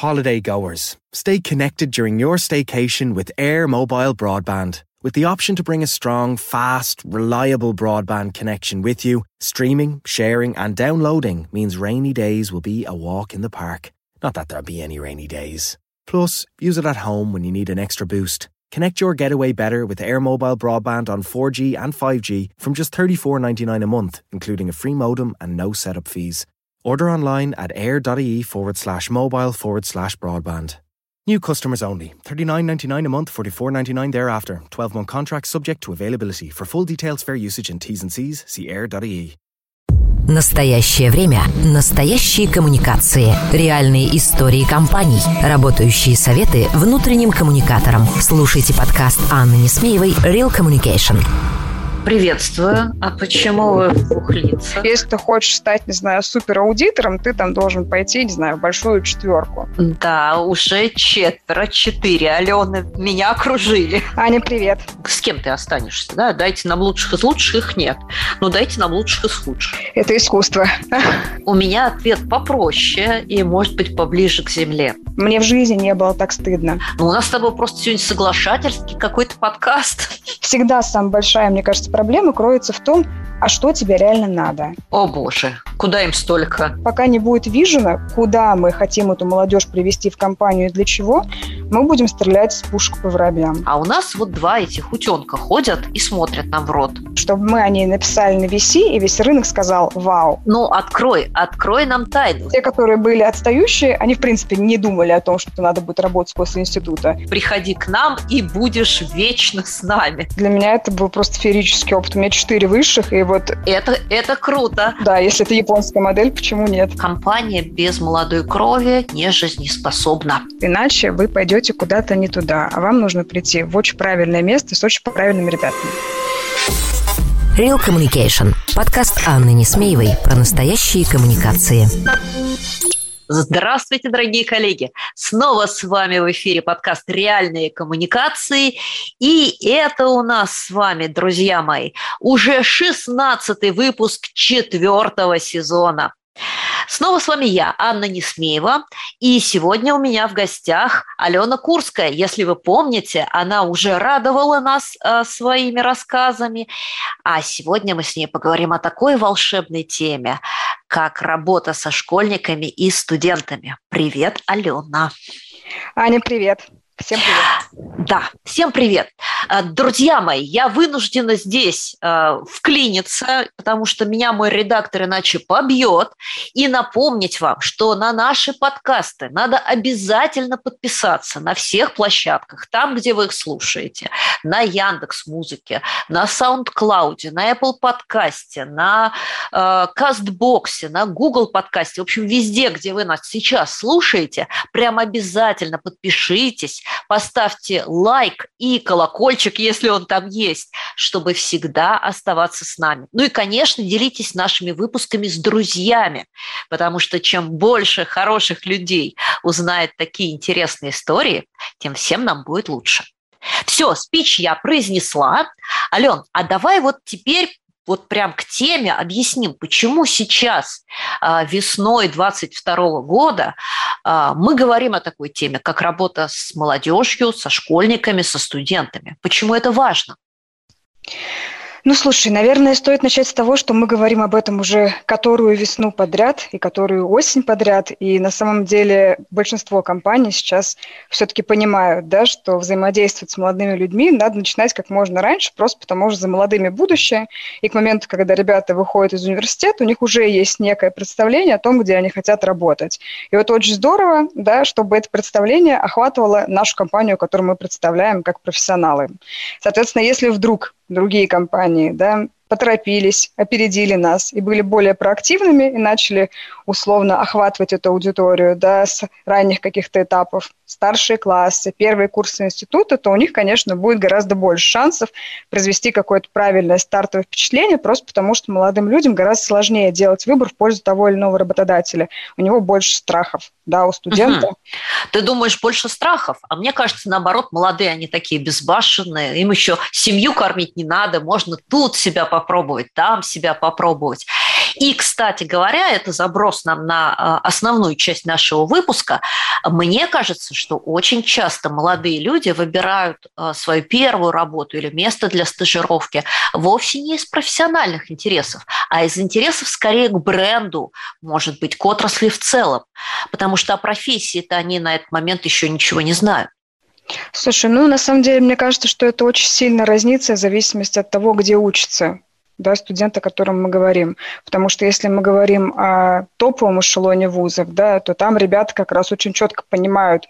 Holiday goers, stay connected during your staycation with Air Mobile Broadband. With the option to bring a strong, fast, reliable broadband connection with you, streaming, sharing, and downloading means rainy days will be a walk in the park. Not that there'll be any rainy days. Plus, use it at home when you need an extra boost. Connect your getaway better with Air Mobile broadband on 4G and 5G from just $34.99 a month, including a free modem and no setup fees. Order online at air.ie forward slash mobile forward slash broadband. New customers only. $39.99 a month, $44.99 thereafter. 12 month contract subject to availability. For full details, fair usage and T's and C's, see air.ie. Настоящее время. Настоящие коммуникации. Реальные истории компаний. Работающие советы внутренним коммуникаторам. Слушайте подкаст Анны Несмеевой «Real Communication». Приветствую. А почему вы в двух лицах? Если ты хочешь стать, не знаю, супераудитором, ты там должен пойти, не знаю, в большую четверку. Да, уже четверо, четыре. Алены меня окружили. Аня, привет. С кем ты останешься? Да, дайте нам лучших из лучших, их нет. Но дайте нам лучших из худших. Это искусство. У меня ответ попроще и, может быть, поближе к земле. Мне в жизни не было так стыдно. Ну, у нас с тобой просто сегодня соглашательский какой-то подкаст. Всегда самая большая, мне кажется, проблема кроется в том, а что тебе реально надо. О боже, куда им столько? Пока не будет вижена, куда мы хотим эту молодежь привести в компанию и для чего, мы будем стрелять с пушек по воробьям. А у нас вот два этих утенка ходят и смотрят нам в рот. Чтобы мы о ней написали на VC, и весь рынок сказал «Вау». Ну, открой, открой нам тайну. Те, которые были отстающие, они, в принципе, не думали о том, что надо будет работать после института. Приходи к нам и будешь вечно с нами. Для меня это был просто феерический опыт. У меня четыре высших, и вот... Это, это круто. Да, если это японская модель, почему нет? Компания без молодой крови не жизнеспособна. Иначе вы пойдете куда-то не туда, а вам нужно прийти в очень правильное место с очень правильными ребятами. Real Communication. Подкаст Анны Несмеевой про настоящие коммуникации. Здравствуйте, дорогие коллеги! Снова с вами в эфире подкаст «Реальные коммуникации». И это у нас с вами, друзья мои, уже 16 выпуск четвертого сезона. Снова с вами я, Анна Несмеева, и сегодня у меня в гостях Алена Курская. Если вы помните, она уже радовала нас э, своими рассказами, а сегодня мы с ней поговорим о такой волшебной теме, как работа со школьниками и студентами. Привет, Алена. Аня, привет. Всем привет. Да, всем привет. А, друзья мои, я вынуждена здесь э, вклиниться, потому что меня мой редактор иначе побьет, и напомнить вам, что на наши подкасты надо обязательно подписаться на всех площадках, там, где вы их слушаете, на Яндекс Музыке, на SoundCloud, на Apple подкасте, на э, Кастбоксе, на Google подкасте, в общем, везде, где вы нас сейчас слушаете, прям обязательно подпишитесь, поставьте лайк и колокольчик, если он там есть, чтобы всегда оставаться с нами. Ну и, конечно, делитесь нашими выпусками с друзьями, потому что чем больше хороших людей узнает такие интересные истории, тем всем нам будет лучше. Все, спич я произнесла. Ален, а давай вот теперь вот прям к теме объясним, почему сейчас а, весной 22 года а, мы говорим о такой теме, как работа с молодежью, со школьниками, со студентами. Почему это важно? Ну, слушай, наверное, стоит начать с того, что мы говорим об этом уже которую весну подряд и которую осень подряд. И на самом деле большинство компаний сейчас все-таки понимают, да, что взаимодействовать с молодыми людьми надо начинать как можно раньше, просто потому что за молодыми будущее. И к моменту, когда ребята выходят из университета, у них уже есть некое представление о том, где они хотят работать. И вот очень здорово, да, чтобы это представление охватывало нашу компанию, которую мы представляем как профессионалы. Соответственно, если вдруг другие компании, да, поторопились, опередили нас и были более проактивными и начали условно охватывать эту аудиторию да, с ранних каких-то этапов, старшие классы, первые курсы института, то у них, конечно, будет гораздо больше шансов произвести какое-то правильное стартовое впечатление, просто потому что молодым людям гораздо сложнее делать выбор в пользу того или иного работодателя. У него больше страхов, да, у студента. Угу. Ты думаешь, больше страхов? А мне кажется, наоборот, молодые, они такие безбашенные, им еще семью кормить не надо, можно тут себя попробовать, там себя попробовать. И, кстати говоря, это заброс нам на а, основную часть нашего выпуска. Мне кажется, что очень часто молодые люди выбирают а, свою первую работу или место для стажировки вовсе не из профессиональных интересов, а из интересов скорее к бренду, может быть, к отрасли в целом. Потому что о профессии-то они на этот момент еще ничего не знают. Слушай, ну на самом деле мне кажется, что это очень сильно разнится в зависимости от того, где учится да, студент, о котором мы говорим. Потому что если мы говорим о топовом эшелоне вузов, да, то там ребята как раз очень четко понимают,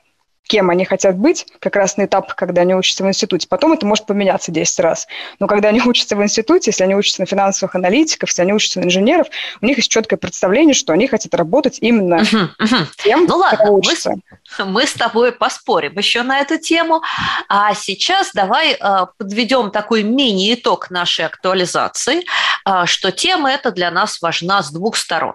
кем они хотят быть, как раз на этап, когда они учатся в институте. Потом это может поменяться 10 раз. Но когда они учатся в институте, если они учатся на финансовых аналитиков, если они учатся на инженеров, у них есть четкое представление, что они хотят работать именно uh-huh, uh-huh. тем, ну, ладно, учатся. Мы, мы с тобой поспорим еще на эту тему. А сейчас давай э, подведем такой мини-итог нашей актуализации, э, что тема эта для нас важна с двух сторон.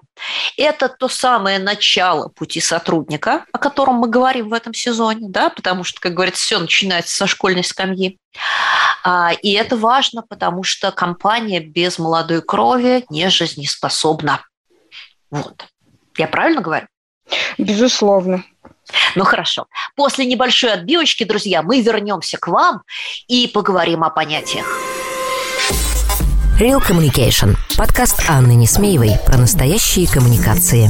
Это то самое начало пути сотрудника, о котором мы говорим в этом сезоне, зоне, да, потому что, как говорится, все начинается со школьной скамьи. А, и это важно, потому что компания без молодой крови не жизнеспособна. Вот. Я правильно говорю? Безусловно. Ну хорошо. После небольшой отбивочки, друзья, мы вернемся к вам и поговорим о понятиях. Real Communication. Подкаст Анны Несмеевой про настоящие коммуникации.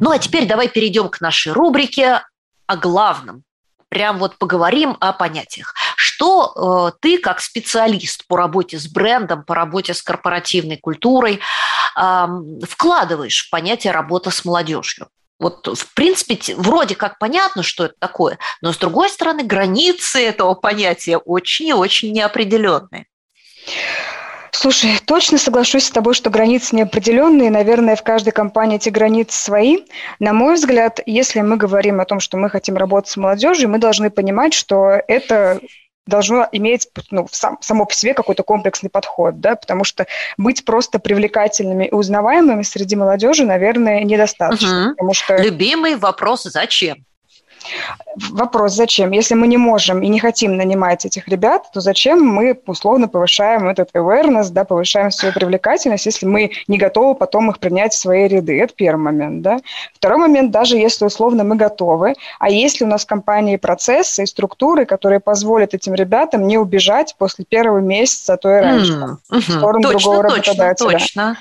Ну а теперь давай перейдем к нашей рубрике о главном. Прям вот поговорим о понятиях. Что э, ты, как специалист по работе с брендом, по работе с корпоративной культурой, э, вкладываешь в понятие работа с молодежью? Вот, в принципе, вроде как понятно, что это такое, но, с другой стороны, границы этого понятия очень и очень неопределенные. Слушай, точно соглашусь с тобой, что границы неопределенные. Наверное, в каждой компании эти границы свои. На мой взгляд, если мы говорим о том, что мы хотим работать с молодежью, мы должны понимать, что это должно иметь ну, сам, само по себе какой-то комплексный подход, да, потому что быть просто привлекательными и узнаваемыми среди молодежи, наверное, недостаточно. Угу. Потому что... Любимый вопрос «Зачем?». Вопрос, зачем? Если мы не можем и не хотим нанимать этих ребят, то зачем мы условно повышаем этот awareness, да, повышаем свою привлекательность, если мы не готовы потом их принять в свои ряды? Это первый момент, да. Второй момент, даже если условно мы готовы, а если у нас в компании процессы и структуры, которые позволят этим ребятам не убежать после первого месяца, а то и раньше, mm, в сторону точно, другого точно, работодателя. Точно.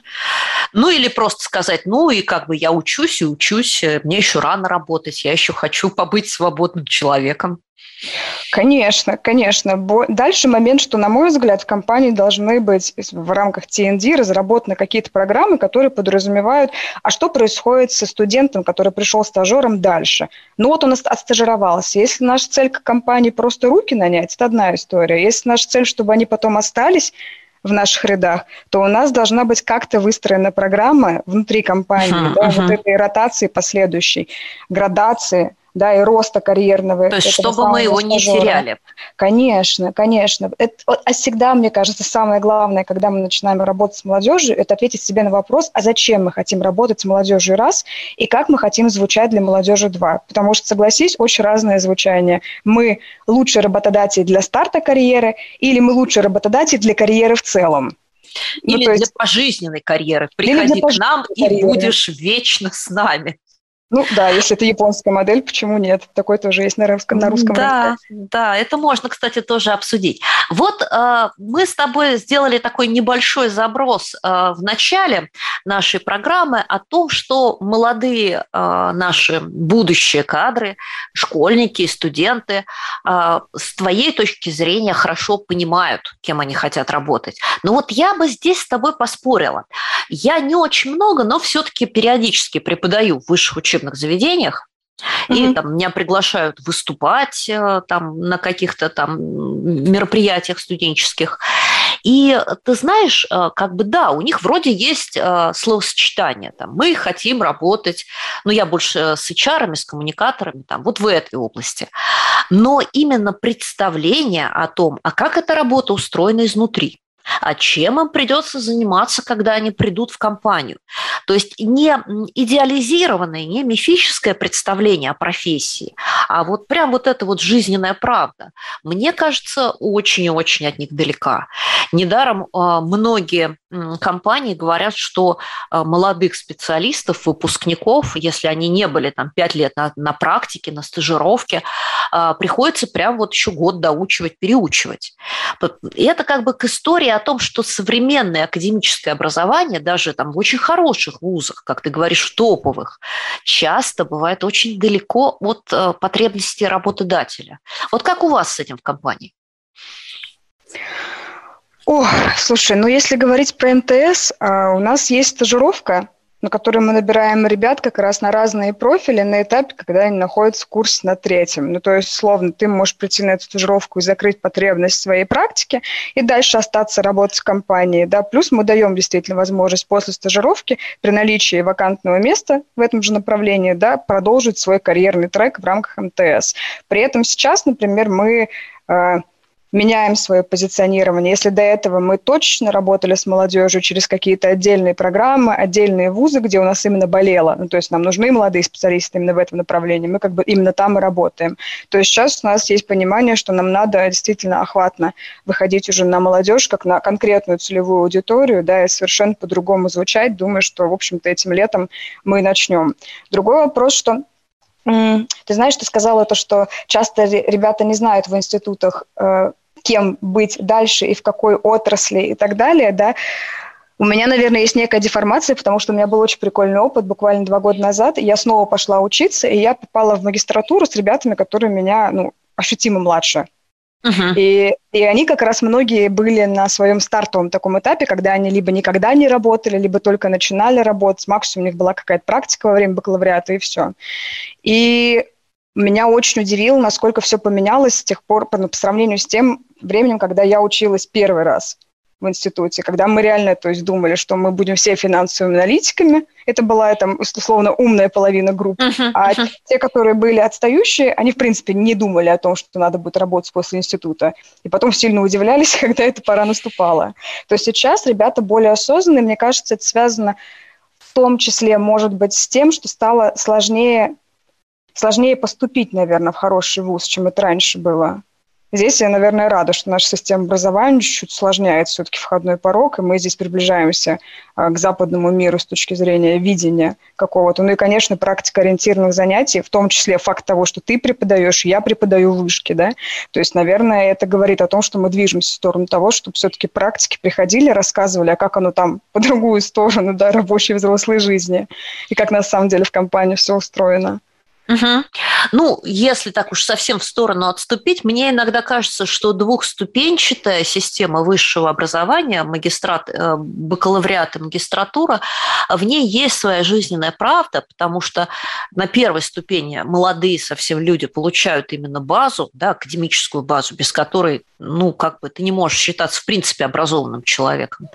Ну или просто сказать, ну и как бы я учусь и учусь, мне еще рано работать, я еще хочу побыть свободным человеком. Конечно, конечно. Дальше момент, что, на мой взгляд, в компании должны быть в рамках TND разработаны какие-то программы, которые подразумевают, а что происходит со студентом, который пришел стажером дальше. Ну вот он отстажировался. Если наша цель как компании просто руки нанять, это одна история. Если наша цель, чтобы они потом остались, в наших рядах, то у нас должна быть как-то выстроена программа внутри компании, uh-huh, да, uh-huh. вот этой ротации последующей, градации, да, и роста карьерного. То есть, чтобы мы его не теряли. Конечно, конечно. Это, а всегда, мне кажется, самое главное, когда мы начинаем работать с молодежью, это ответить себе на вопрос, а зачем мы хотим работать с молодежью раз, и как мы хотим звучать для молодежи два. Потому что, согласись, очень разное звучание. Мы лучший работодатель для старта карьеры, или мы лучший работодатель для карьеры в целом. Ну, или ну, есть... для пожизненной карьеры. Приходи к нам карьеры. и будешь вечно с нами. Ну да, если это японская модель, почему нет? Такой тоже есть на русском, на русском да, рынке. Да, это можно, кстати, тоже обсудить. Вот э, мы с тобой сделали такой небольшой заброс э, в начале нашей программы о том, что молодые э, наши будущие кадры, школьники, студенты э, с твоей точки зрения хорошо понимают, кем они хотят работать. Но вот я бы здесь с тобой поспорила. Я не очень много, но все-таки периодически преподаю в высших учебных заведениях, mm-hmm. и там меня приглашают выступать э, там на каких-то там мероприятиях студенческих. И ты знаешь, э, как бы да, у них вроде есть э, словосочетание. Там, мы хотим работать, ну я больше с HR, с коммуникаторами, там, вот в этой области. Но именно представление о том, а как эта работа устроена изнутри, а чем им придется заниматься, когда они придут в компанию. То есть не идеализированное, не мифическое представление о профессии, а вот прям вот эта вот жизненная правда, мне кажется, очень-очень от них далека. Недаром а, многие компании говорят, что а, молодых специалистов, выпускников, если они не были там пять лет на, на практике, на стажировке, приходится прям вот еще год доучивать, переучивать. И это как бы к истории о том, что современное академическое образование, даже там в очень хороших вузах, как ты говоришь, в топовых, часто бывает очень далеко от э, потребностей работодателя. Вот как у вас с этим в компании? О, слушай, ну если говорить про МТС, а, у нас есть стажировка, на которой мы набираем ребят как раз на разные профили на этапе, когда они находятся в курсе на третьем. Ну, то есть, словно ты можешь прийти на эту стажировку и закрыть потребность своей практики, и дальше остаться работать в компании. Да? Плюс мы даем действительно возможность после стажировки при наличии вакантного места в этом же направлении да, продолжить свой карьерный трек в рамках МТС. При этом сейчас, например, мы э, меняем свое позиционирование. Если до этого мы точно работали с молодежью через какие-то отдельные программы, отдельные вузы, где у нас именно болело, ну, то есть нам нужны молодые специалисты именно в этом направлении, мы как бы именно там и работаем. То есть сейчас у нас есть понимание, что нам надо действительно охватно выходить уже на молодежь, как на конкретную целевую аудиторию, да, и совершенно по-другому звучать, думаю, что, в общем-то, этим летом мы начнем. Другой вопрос, что ты знаешь, ты сказала то, что часто ребята не знают в институтах, э, кем быть дальше и в какой отрасли и так далее, да, у меня, наверное, есть некая деформация, потому что у меня был очень прикольный опыт буквально два года назад. Я снова пошла учиться, и я попала в магистратуру с ребятами, которые меня, ну, ощутимо младше. Uh-huh. И, и они как раз многие были на своем стартовом таком этапе, когда они либо никогда не работали, либо только начинали работать. Максимум у них была какая-то практика во время бакалавриата, и все. И меня очень удивило, насколько все поменялось с тех пор, по, ну, по сравнению с тем временем, когда я училась первый раз в институте, когда мы реально то есть, думали, что мы будем все финансовыми аналитиками. Это была, там, условно, умная половина группы. Uh-huh, а uh-huh. те, которые были отстающие, они, в принципе, не думали о том, что надо будет работать после института. И потом сильно удивлялись, когда эта пора наступала. То есть сейчас ребята более осознанные. Мне кажется, это связано в том числе, может быть, с тем, что стало сложнее сложнее поступить, наверное, в хороший вуз, чем это раньше было. Здесь я, наверное, рада, что наша система образования чуть-чуть усложняет все-таки входной порог, и мы здесь приближаемся а, к западному миру с точки зрения видения какого-то. Ну и, конечно, практика ориентированных занятий, в том числе факт того, что ты преподаешь, я преподаю вышки, да. То есть, наверное, это говорит о том, что мы движемся в сторону того, чтобы все-таки практики приходили, рассказывали, а как оно там по другую сторону, да, рабочей взрослой жизни, и как на самом деле в компании все устроено. Угу. Ну, если так уж совсем в сторону отступить, мне иногда кажется, что двухступенчатая система высшего образования, магистрат, э, бакалавриат и магистратура, в ней есть своя жизненная правда, потому что на первой ступени молодые совсем люди получают именно базу, да, академическую базу, без которой, ну, как бы ты не можешь считаться в принципе образованным человеком.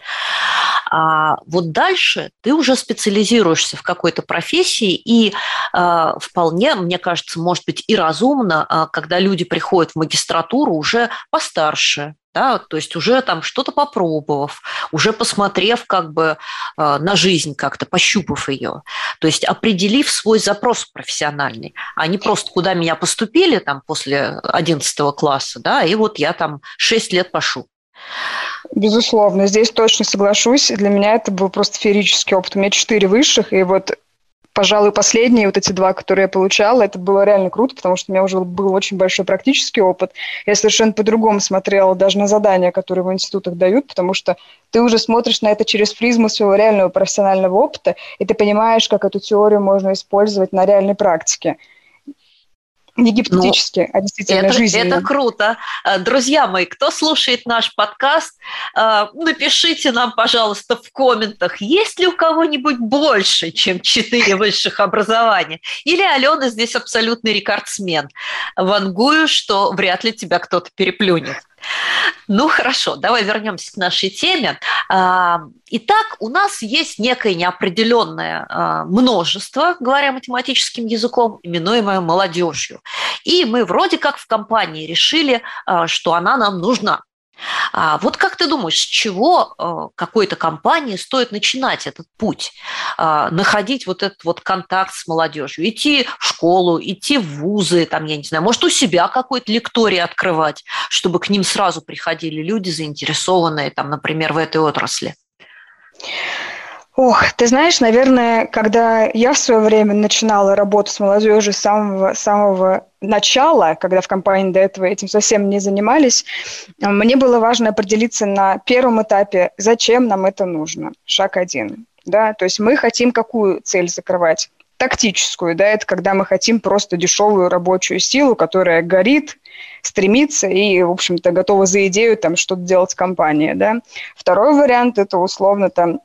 А вот дальше ты уже специализируешься в какой-то профессии, и э, вполне, мне кажется, может быть и разумно, э, когда люди приходят в магистратуру уже постарше, да, то есть уже там что-то попробовав, уже посмотрев как бы э, на жизнь как-то, пощупав ее, то есть определив свой запрос профессиональный, а не просто куда меня поступили там после 11 класса, да, и вот я там 6 лет пошу. Безусловно, здесь точно соглашусь. Для меня это был просто феерический опыт. У меня четыре высших, и вот пожалуй, последние вот эти два, которые я получала, это было реально круто, потому что у меня уже был очень большой практический опыт. Я совершенно по-другому смотрела даже на задания, которые в институтах дают, потому что ты уже смотришь на это через призму своего реального профессионального опыта, и ты понимаешь, как эту теорию можно использовать на реальной практике. Не гипотетически, ну, а действительно это, жизненно. Это круто. Э, друзья мои, кто слушает наш подкаст, э, напишите нам, пожалуйста, в комментах, есть ли у кого-нибудь больше, чем четыре высших образования. Или Алена здесь абсолютный рекордсмен. Вангую, что вряд ли тебя кто-то переплюнет. Ну хорошо, давай вернемся к нашей теме. А, итак, у нас есть некое неопределенное а, множество, говоря математическим языком, именуемое молодежью. И мы вроде как в компании решили, а, что она нам нужна. А вот как ты думаешь, с чего э, какой-то компании стоит начинать этот путь, а, находить вот этот вот контакт с молодежью, идти в школу, идти в вузы, там, я не знаю, может, у себя какой-то лекторий открывать, чтобы к ним сразу приходили люди, заинтересованные, там, например, в этой отрасли? Ох, ты знаешь, наверное, когда я в свое время начинала работу с молодежью с самого, самого начала, когда в компании до этого этим совсем не занимались, мне было важно определиться на первом этапе, зачем нам это нужно. Шаг один. Да? То есть мы хотим какую цель закрывать? Тактическую, да, это когда мы хотим просто дешевую рабочую силу, которая горит, стремится и, в общем-то, готова за идею там что-то делать в компании, да. Второй вариант – это условно там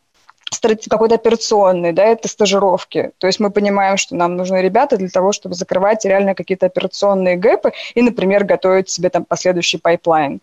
какой-то операционный, да, это стажировки. То есть мы понимаем, что нам нужны ребята для того, чтобы закрывать реально какие-то операционные гэпы и, например, готовить себе там последующий pipeline.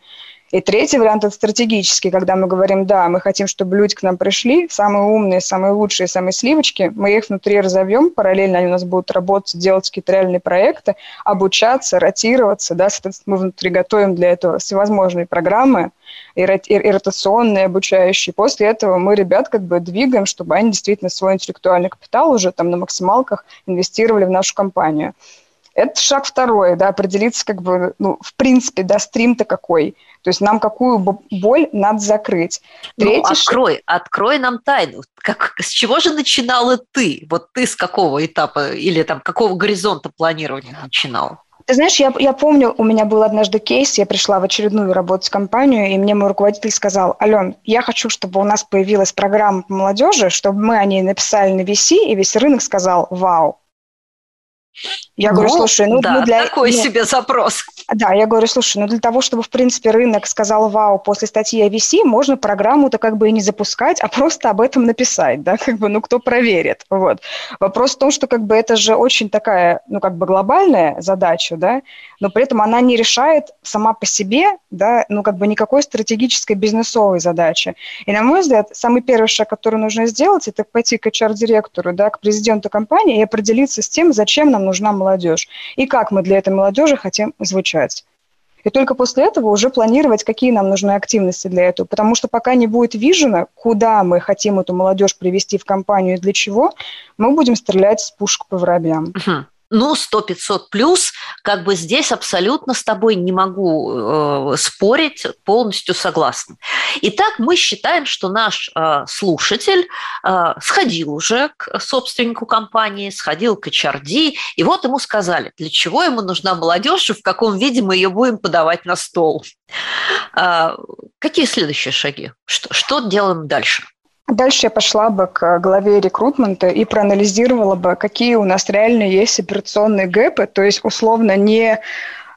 И третий вариант – это стратегический, когда мы говорим, да, мы хотим, чтобы люди к нам пришли, самые умные, самые лучшие, самые сливочки, мы их внутри разовьем, параллельно они у нас будут работать, делать какие-то реальные проекты, обучаться, ротироваться, да, соответственно, мы внутри готовим для этого всевозможные программы, и, и ротационные, обучающие. После этого мы ребят как бы двигаем, чтобы они действительно свой интеллектуальный капитал уже там на максималках инвестировали в нашу компанию. Это шаг второй, да, определиться как бы, ну, в принципе, да, стрим-то какой. То есть нам какую боль надо закрыть. Третий ну, открой, шаг... открой нам тайну. Как, с чего же начинала ты? Вот ты с какого этапа или там какого горизонта планирования начинала? Ты знаешь, я, я помню, у меня был однажды кейс, я пришла в очередную работу в компанию, и мне мой руководитель сказал, Ален, я хочу, чтобы у нас появилась программа по молодежи, чтобы мы о ней написали на VC, и весь рынок сказал, вау, я ну, говорю, слушай, ну, да, ну для... такой ну, себе запрос. Да, я говорю, слушай, ну для того, чтобы, в принципе, рынок сказал вау после статьи IVC, можно программу-то как бы и не запускать, а просто об этом написать, да, как бы, ну, кто проверит, вот. Вопрос в том, что как бы это же очень такая, ну, как бы глобальная задача, да, но при этом она не решает сама по себе, да, ну, как бы никакой стратегической бизнесовой задачи. И, на мой взгляд, самый первый шаг, который нужно сделать, это пойти к HR-директору, да, к президенту компании и определиться с тем, зачем нам нужна молодежь и как мы для этой молодежи хотим звучать. И только после этого уже планировать, какие нам нужны активности для этого. Потому что пока не будет вижена, куда мы хотим эту молодежь привести в компанию и для чего, мы будем стрелять с пушек по воробьям. Uh-huh ну, 100-500 плюс, как бы здесь абсолютно с тобой не могу э, спорить, полностью согласна. Итак, мы считаем, что наш э, слушатель э, сходил уже к собственнику компании, сходил к HRD, и вот ему сказали, для чего ему нужна молодежь и в каком виде мы ее будем подавать на стол. Э, какие следующие шаги? Что, что делаем дальше? Дальше я пошла бы к главе рекрутмента и проанализировала бы, какие у нас реально есть операционные гэпы, то есть условно не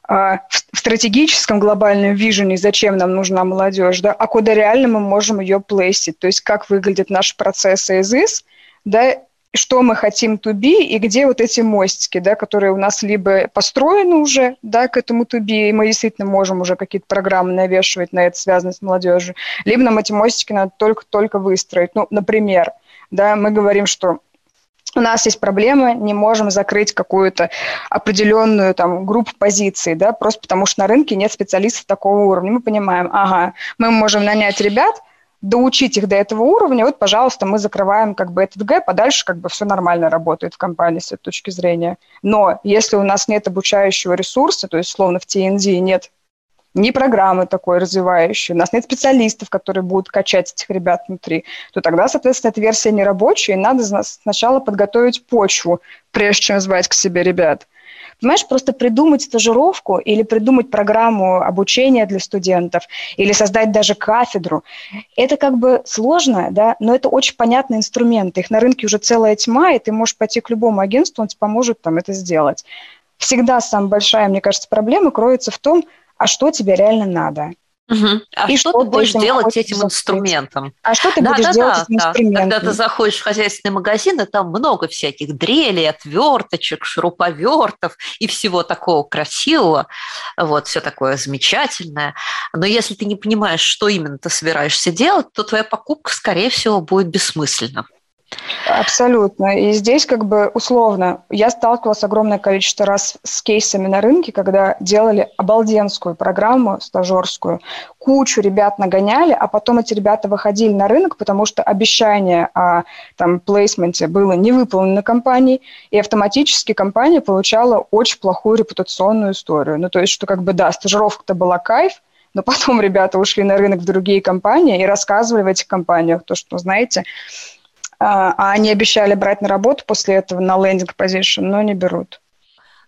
а, в стратегическом глобальном вижене, зачем нам нужна молодежь, да, а куда реально мы можем ее плейсить, то есть как выглядят наши процессы из ИС, да, что мы хотим to be и где вот эти мостики, да, которые у нас либо построены уже, да, к этому to be, и мы действительно можем уже какие-то программы навешивать на это, связанные с молодежью, либо нам эти мостики надо только-только выстроить. Ну, например, да, мы говорим, что у нас есть проблемы, не можем закрыть какую-то определенную там группу позиций, да, просто потому что на рынке нет специалистов такого уровня. Мы понимаем, ага, мы можем нанять ребят, доучить их до этого уровня, вот, пожалуйста, мы закрываем как бы этот гэп, а дальше как бы все нормально работает в компании с этой точки зрения. Но если у нас нет обучающего ресурса, то есть, словно в TND нет ни программы такой развивающей, у нас нет специалистов, которые будут качать этих ребят внутри, то тогда, соответственно, эта версия не рабочая, и надо сначала подготовить почву, прежде чем звать к себе ребят. Понимаешь, просто придумать стажировку или придумать программу обучения для студентов или создать даже кафедру, это как бы сложно, да, но это очень понятный инструмент. Их на рынке уже целая тьма, и ты можешь пойти к любому агентству, он тебе поможет там это сделать. Всегда самая большая, мне кажется, проблема кроется в том, а что тебе реально надо. Угу. А и что, что ты будешь делать этим инструментом? А что ты да, будешь да, делать да, этим да. инструментом? Когда ты заходишь в хозяйственный магазин, и там много всяких дрелей, отверточек, шуруповертов и всего такого красивого, вот, все такое замечательное. Но если ты не понимаешь, что именно ты собираешься делать, то твоя покупка, скорее всего, будет бессмысленна. Абсолютно. И здесь как бы условно я сталкивалась огромное количество раз с кейсами на рынке, когда делали обалденскую программу стажерскую, кучу ребят нагоняли, а потом эти ребята выходили на рынок, потому что обещание о там, плейсменте было не выполнено компанией, и автоматически компания получала очень плохую репутационную историю. Ну, то есть, что как бы, да, стажировка-то была кайф, но потом ребята ушли на рынок в другие компании и рассказывали в этих компаниях то, что, знаете, а, а они обещали брать на работу после этого на лендинг позишн, но не берут.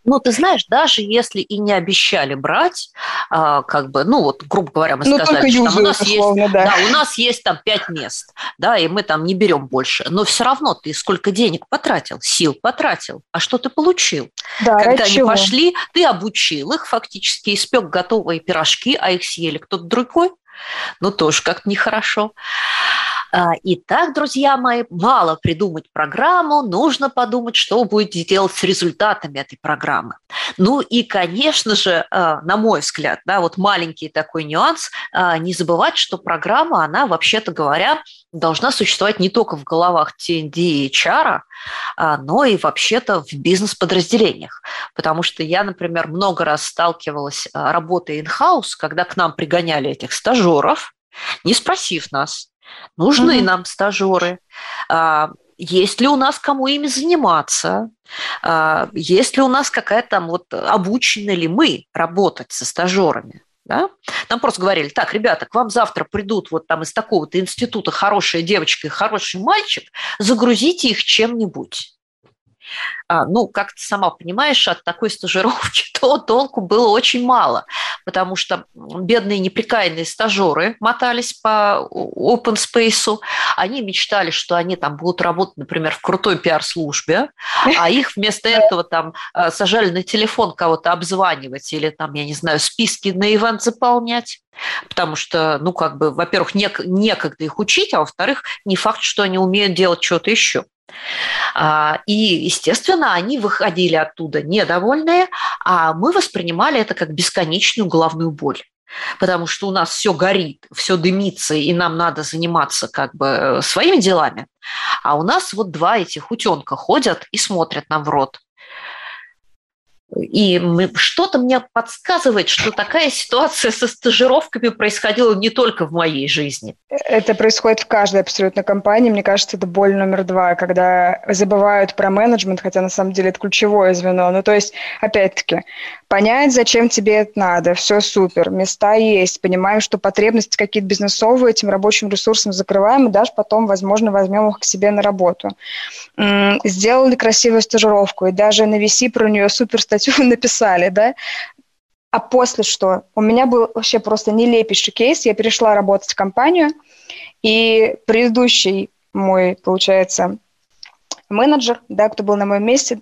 Ну, ты знаешь, даже если и не обещали брать, а, как бы, ну, вот, грубо говоря, мы ну, сказали, что там у нас условно, есть, да. да, у нас есть там пять мест, да, и мы там не берем больше, но все равно ты сколько денег потратил, сил потратил, а что ты получил? Да, Когда они чего? пошли, ты обучил их, фактически испек готовые пирожки, а их съели кто-то другой, ну, тоже как-то нехорошо. А, итак, друзья мои, мало придумать программу, нужно подумать, что будете делать с результатами этой программы. Ну и, конечно же, а, на мой взгляд, да, вот маленький такой нюанс, а, не забывать, что программа, она, вообще-то говоря, должна существовать не только в головах TND и HR, но и вообще-то в бизнес-подразделениях. Потому что я, например, много раз сталкивалась, работая in-house, когда к нам пригоняли этих стажеров, не спросив нас, Нужны mm-hmm. нам стажеры. А, есть ли у нас кому ими заниматься? А, есть ли у нас какая-то там вот обучены ли мы работать со стажерами? Да? Нам просто говорили, так, ребята, к вам завтра придут вот там из такого-то института хорошая девочка и хороший мальчик, загрузите их чем-нибудь. А, ну, как ты сама понимаешь, от такой стажировки то толку было очень мало, потому что бедные неприкаянные стажеры мотались по open space, они мечтали, что они там будут работать, например, в крутой пиар-службе, а их вместо этого там а, сажали на телефон кого-то обзванивать или там, я не знаю, списки на ивент заполнять потому что, ну, как бы, во-первых, некогда их учить, а во-вторых, не факт, что они умеют делать что-то еще. А, и, естественно, они выходили оттуда недовольные, а мы воспринимали это как бесконечную головную боль потому что у нас все горит, все дымится, и нам надо заниматься как бы э, своими делами. А у нас вот два этих утенка ходят и смотрят нам в рот. И что-то мне подсказывает, что такая ситуация со стажировками происходила не только в моей жизни. Это происходит в каждой абсолютно компании. Мне кажется, это боль номер два, когда забывают про менеджмент, хотя на самом деле это ключевое звено. Ну, то есть, опять-таки, понять, зачем тебе это надо, все супер, места есть, понимаем, что потребности какие-то бизнесовые этим рабочим ресурсом закрываем, и даже потом, возможно, возьмем их к себе на работу. Сделали красивую стажировку, и даже на VC про нее супер статью написали, да, а после что? У меня был вообще просто нелепейший кейс. Я перешла работать в компанию, и предыдущий мой, получается, менеджер, да, кто был на моем месте,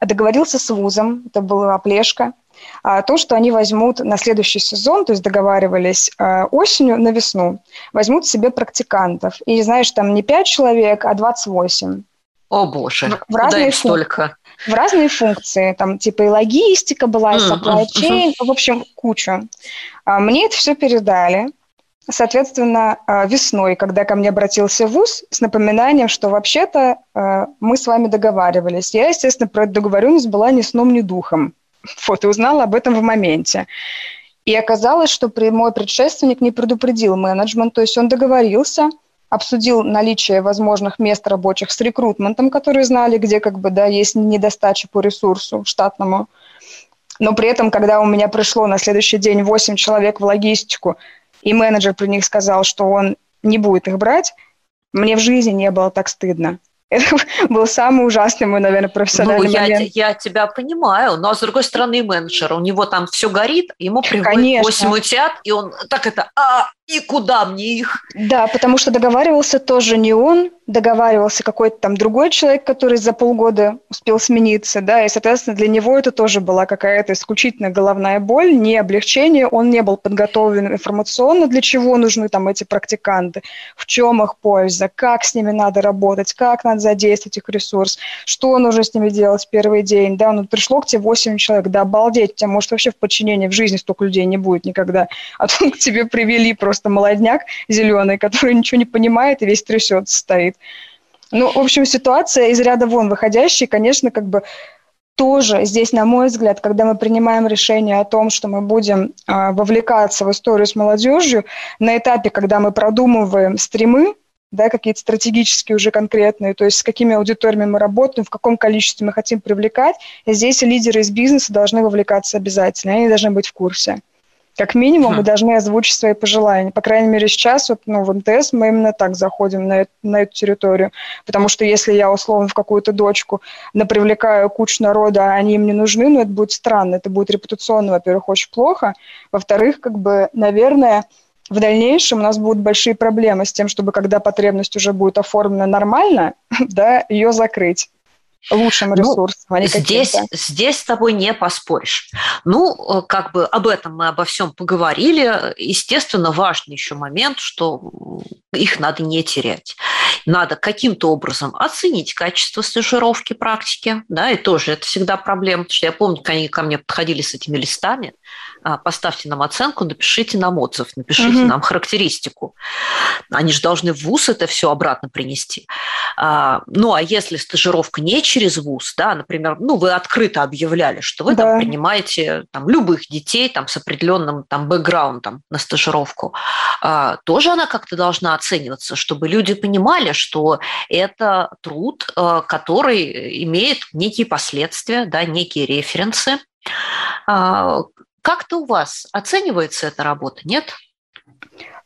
договорился с вузом, это была плешка, а то, что они возьмут на следующий сезон, то есть договаривались э, осенью на весну, возьмут себе практикантов. И, знаешь, там не 5 человек, а 28. О боже, в, в разные столько? В разные функции, там типа и логистика была, и supply chain, в общем, куча. А мне это все передали. Соответственно, а, весной, когда ко мне обратился ВУЗ с напоминанием, что вообще-то а, мы с вами договаривались. Я, естественно, про эту договоренность была ни сном, ни духом. Вот, и узнала об этом в моменте. И оказалось, что мой предшественник не предупредил менеджмент, то есть он договорился – обсудил наличие возможных мест рабочих с рекрутментом, которые знали, где как бы, да, есть недостача по ресурсу штатному. Но при этом, когда у меня пришло на следующий день 8 человек в логистику, и менеджер при них сказал, что он не будет их брать, мне в жизни не было так стыдно. Это был самый ужасный мой, наверное, профессиональный ну, я, момент. Я тебя понимаю, но с другой стороны менеджер, у него там все горит, ему приходит Конечно. 8 утят, и он так это, а, и куда мне их? Да, потому что договаривался тоже не он, договаривался какой-то там другой человек, который за полгода успел смениться, да, и, соответственно, для него это тоже была какая-то исключительно головная боль, не облегчение, он не был подготовлен информационно, для чего нужны там эти практиканты, в чем их польза, как с ними надо работать, как надо задействовать их ресурс, что нужно с ними делать в первый день, да, ну, пришло к тебе 8 человек, да, обалдеть, у тебя, может, вообще в подчинении в жизни столько людей не будет никогда, а тут к тебе привели просто молодняк зеленый, который ничего не понимает и весь трясется стоит. Ну, в общем, ситуация из ряда вон выходящая, конечно, как бы тоже здесь, на мой взгляд, когда мы принимаем решение о том, что мы будем э, вовлекаться в историю с молодежью, на этапе, когда мы продумываем стримы, да, какие-то стратегические уже конкретные, то есть с какими аудиториями мы работаем, в каком количестве мы хотим привлекать, здесь лидеры из бизнеса должны вовлекаться обязательно, они должны быть в курсе. Как минимум, мы должны озвучить свои пожелания. По крайней мере, сейчас вот, ну, в МТС мы именно так заходим на, на эту территорию. Потому что если я, условно, в какую-то дочку напривлекаю кучу народа, а они им не нужны, ну, это будет странно. Это будет репутационно, во-первых, очень плохо. Во-вторых, как бы, наверное, в дальнейшем у нас будут большие проблемы с тем, чтобы когда потребность уже будет оформлена нормально, да, ее закрыть лучшим ресурсом, ну, а не здесь, здесь с тобой не поспоришь. Ну, как бы об этом мы обо всем поговорили. Естественно, важный еще момент, что их надо не терять. Надо каким-то образом оценить качество стажировки практики, да, и тоже это всегда проблема, потому что я помню, как они ко мне подходили с этими листами, поставьте нам оценку, напишите нам отзыв, напишите угу. нам характеристику. Они же должны в ВУЗ это все обратно принести. А, ну, а если стажировка не через ВУЗ, да, например, ну, вы открыто объявляли, что вы да. там принимаете там, любых детей там, с определенным там, бэкграундом на стажировку, а, тоже она как-то должна оцениваться, чтобы люди понимали, что это труд, который имеет некие последствия, да, некие референсы, как-то у вас оценивается эта работа, нет?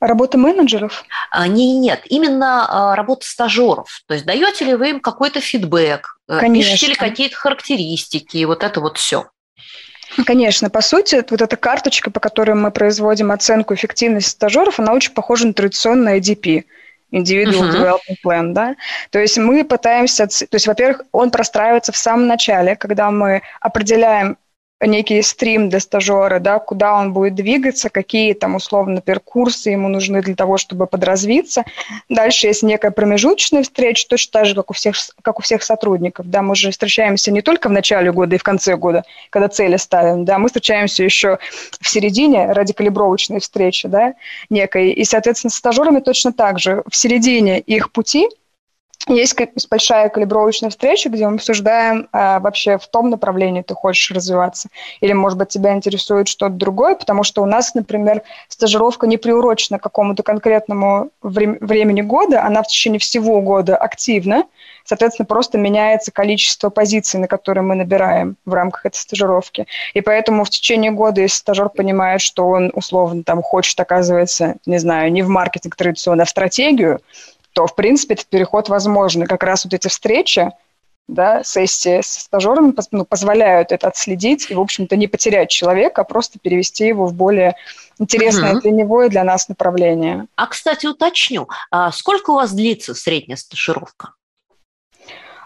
Работа менеджеров? А, не, нет, именно а, работа стажеров. То есть даете ли вы им какой-то фидбэк, э, Конечно. пишете ли какие-то характеристики, и вот это вот все? Конечно, по сути, вот эта карточка, по которой мы производим оценку эффективности стажеров, она очень похожа на традиционный IDP. Individual uh-huh. Development Plan, да. То есть мы пытаемся, то есть, во-первых, он простраивается в самом начале, когда мы определяем некий стрим для стажера, да, куда он будет двигаться, какие там условно, например, ему нужны для того, чтобы подразвиться. Дальше есть некая промежуточная встреча, точно так же, как у всех, как у всех сотрудников. Да, мы же встречаемся не только в начале года и в конце года, когда цели ставим, да, мы встречаемся еще в середине ради калибровочной встречи, да, некой. И, соответственно, с стажерами точно так же. В середине их пути – есть большая калибровочная встреча, где мы обсуждаем а, вообще в том направлении ты хочешь развиваться. Или, может быть, тебя интересует что-то другое, потому что у нас, например, стажировка не приурочена к какому-то конкретному вре- времени года, она в течение всего года активна. Соответственно, просто меняется количество позиций, на которые мы набираем в рамках этой стажировки. И поэтому в течение года, если стажер понимает, что он условно там хочет, оказывается, не знаю, не в маркетинг традиционно, а в стратегию, то, в принципе, этот переход возможен. как раз вот эти встречи, да, сессии с стажерами ну, позволяют это отследить и, в общем-то, не потерять человека, а просто перевести его в более интересное угу. для него и для нас направление. А, кстати, уточню, а сколько у вас длится средняя стажировка?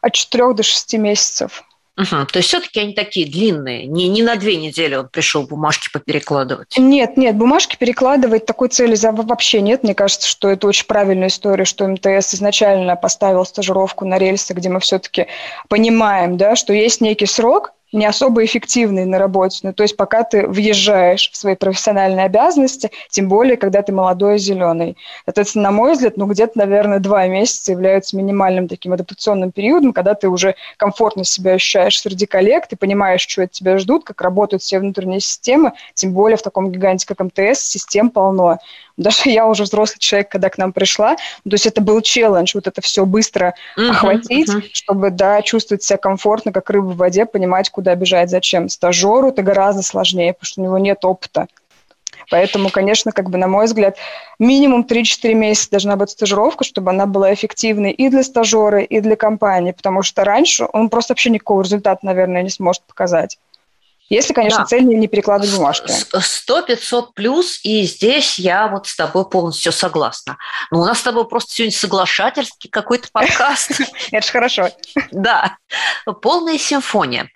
От 4 до 6 месяцев. Угу. То есть все-таки они такие длинные, не, не на две недели он пришел бумажки поперекладывать. Нет, нет, бумажки перекладывать такой цели вообще нет. Мне кажется, что это очень правильная история, что МТС изначально поставил стажировку на рельсы, где мы все-таки понимаем, да, что есть некий срок, не особо эффективный на работе. Ну, то есть пока ты въезжаешь в свои профессиональные обязанности, тем более, когда ты молодой и зеленый. Соответственно, на мой взгляд, ну, где-то, наверное, два месяца являются минимальным таким адаптационным периодом, когда ты уже комфортно себя ощущаешь среди коллег, ты понимаешь, что от тебя ждут, как работают все внутренние системы, тем более в таком гиганте, как МТС, систем полно. Даже я уже взрослый человек, когда к нам пришла, то есть это был челлендж, вот это все быстро uh-huh, охватить, uh-huh. чтобы, да, чувствовать себя комфортно, как рыба в воде, понимать, куда бежать, зачем. Стажеру это гораздо сложнее, потому что у него нет опыта. Поэтому, конечно, как бы, на мой взгляд, минимум 3-4 месяца должна быть стажировка, чтобы она была эффективной и для стажера, и для компании, потому что раньше он просто вообще никакого результата, наверное, не сможет показать. Если, конечно, да. цель не перекладывать бумажки. 100-500 плюс, и здесь я вот с тобой полностью согласна. Но ну, у нас с тобой просто сегодня соглашательский какой-то подкаст. Это же хорошо. Да, полная симфония.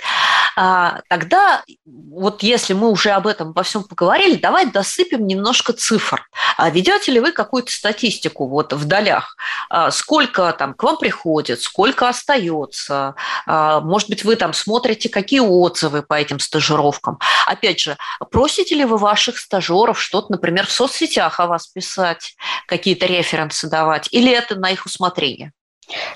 А, тогда, вот если мы уже об этом во всем поговорили, давай досыпем немножко цифр. А ведете ли вы какую-то статистику вот в долях? А, сколько там к вам приходит, сколько остается? Может быть, вы там смотрите, какие отзывы по этим стажировкам? Опять же, просите ли вы ваших стажеров что-то, например, в соцсетях о вас писать, какие-то референсы давать, или это на их усмотрение?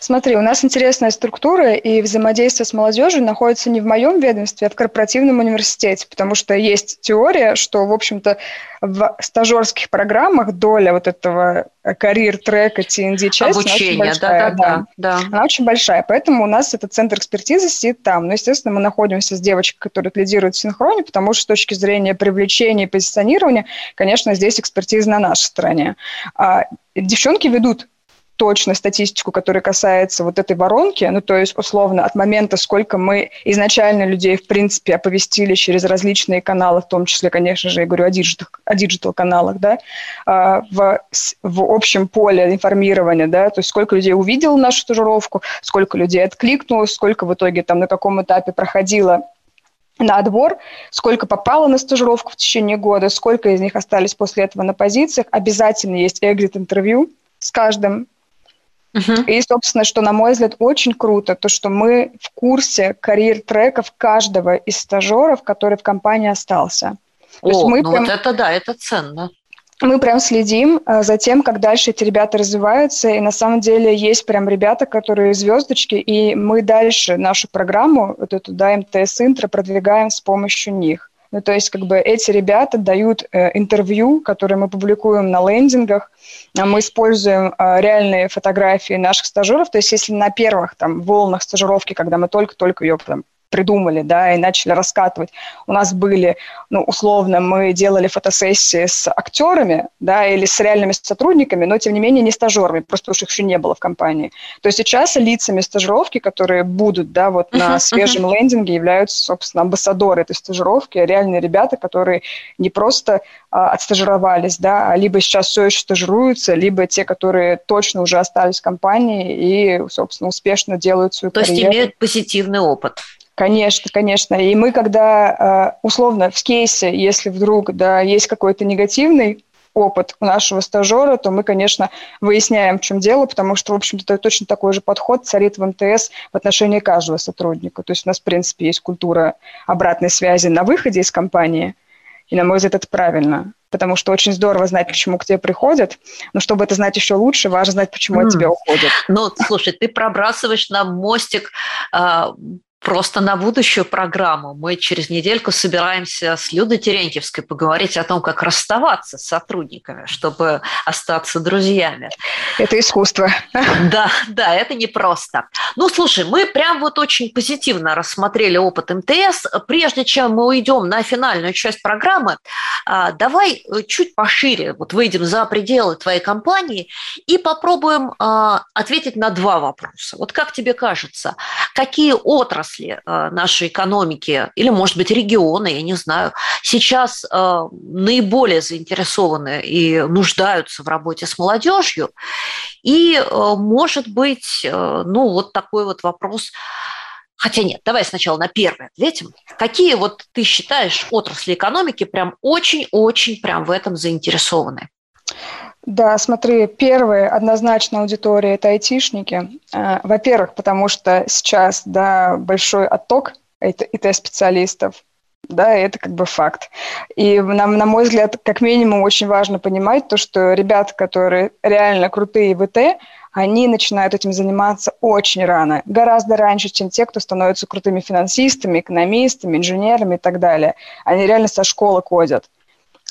Смотри, у нас интересная структура, и взаимодействие с молодежью находится не в моем ведомстве, а в корпоративном университете, потому что есть теория, что, в общем-то, в стажерских программах доля вот этого карьер-трека, TND-часть очень большая. Да, да, да, да. Она очень большая, поэтому у нас этот центр экспертизы сидит там. Но, естественно, мы находимся с девочкой, которая лидирует в синхроне, потому что с точки зрения привлечения и позиционирования, конечно, здесь экспертиза на нашей стороне. А девчонки ведут точно статистику, которая касается вот этой воронки, ну, то есть, условно, от момента, сколько мы изначально людей, в принципе, оповестили через различные каналы, в том числе, конечно же, я говорю о digital, о digital каналах, да, а, в, в общем поле информирования, да, то есть сколько людей увидело нашу стажировку, сколько людей откликнулось, сколько в итоге там на каком этапе проходило на отбор, сколько попало на стажировку в течение года, сколько из них остались после этого на позициях. Обязательно есть exit-интервью с каждым Uh-huh. И, собственно, что, на мой взгляд, очень круто, то, что мы в курсе карьер-треков каждого из стажеров, который в компании остался. То О, мы ну прям... вот это да, это ценно. Мы прям следим а, за тем, как дальше эти ребята развиваются, и на самом деле есть прям ребята, которые звездочки, и мы дальше нашу программу, вот эту, да, МТС-интро, продвигаем с помощью них. Ну, то есть, как бы эти ребята дают э, интервью, которые мы публикуем на лендингах. А мы используем э, реальные фотографии наших стажеров. То есть, если на первых там волнах стажировки, когда мы только-только ее там, придумали, да, и начали раскатывать. У нас были, ну, условно, мы делали фотосессии с актерами, да, или с реальными сотрудниками, но, тем не менее, не стажерами, просто уж их еще не было в компании. То есть сейчас лицами стажировки, которые будут, да, вот uh-huh, на свежем uh-huh. лендинге, являются, собственно, амбассадоры этой стажировки, реальные ребята, которые не просто а, отстажировались, да, а либо сейчас все еще стажируются, либо те, которые точно уже остались в компании и, собственно, успешно делают свою То карьеру. То есть имеют позитивный опыт. Конечно, конечно. И мы, когда э, условно в кейсе, если вдруг да, есть какой-то негативный опыт у нашего стажера, то мы, конечно, выясняем, в чем дело, потому что, в общем-то, точно такой же подход царит в МТС в отношении каждого сотрудника. То есть у нас, в принципе, есть культура обратной связи на выходе из компании, и, на мой взгляд, это правильно. Потому что очень здорово знать, почему к тебе приходят, но чтобы это знать еще лучше, важно знать, почему mm. от тебя уходят. Ну, слушай, ты пробрасываешь на мостик а, просто на будущую программу. Мы через недельку собираемся с Людой Терентьевской поговорить о том, как расставаться с сотрудниками, чтобы остаться друзьями. Это искусство. Да, да, это непросто. Ну, слушай, мы прям вот очень позитивно рассмотрели опыт МТС. Прежде чем мы уйдем на финальную часть программы, а, давай чуть пошире вот выйдем за пределы твоей компании и попробуем а, ответить на два вопроса. Вот как тебе кажется, какие отрасли отрасли э, нашей экономики, или, может быть, регионы, я не знаю, сейчас э, наиболее заинтересованы и нуждаются в работе с молодежью. И, э, может быть, ну, вот такой вот вопрос Хотя нет, давай сначала на первый ответим. Какие вот ты считаешь отрасли экономики прям очень-очень прям в этом заинтересованы? Да, смотри, первая однозначно аудитория – это айтишники. Э, во-первых, потому что сейчас да, большой отток ИТ-специалистов, да, это как бы факт. И на, на мой взгляд, как минимум, очень важно понимать то, что ребята, которые реально крутые в ИТ, они начинают этим заниматься очень рано, гораздо раньше, чем те, кто становятся крутыми финансистами, экономистами, инженерами и так далее. Они реально со школы кодят.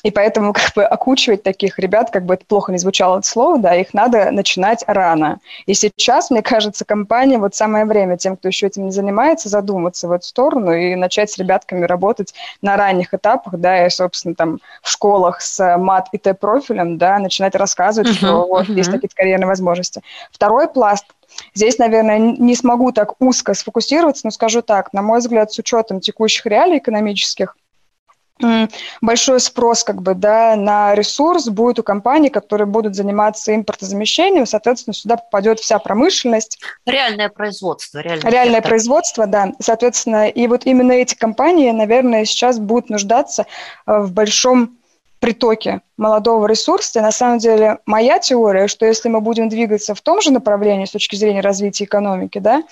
И поэтому как бы окучивать таких ребят, как бы это плохо не звучало это слово, да, их надо начинать рано. И сейчас, мне кажется, компания, вот самое время тем, кто еще этим не занимается, задуматься в эту сторону и начать с ребятками работать на ранних этапах, да, и, собственно, там в школах с мат и Т-профилем, да, начинать рассказывать, uh-huh, что вот uh-huh. есть такие карьерные возможности. Второй пласт Здесь, наверное, не смогу так узко сфокусироваться, но скажу так, на мой взгляд, с учетом текущих реалий экономических, большой спрос как бы, да, на ресурс будет у компаний, которые будут заниматься импортозамещением, соответственно, сюда попадет вся промышленность. Реальное производство. Реальное, реальное производство, да. Соответственно, и вот именно эти компании, наверное, сейчас будут нуждаться э, в большом притоке молодого ресурса. И на самом деле моя теория, что если мы будем двигаться в том же направлении с точки зрения развития экономики, да,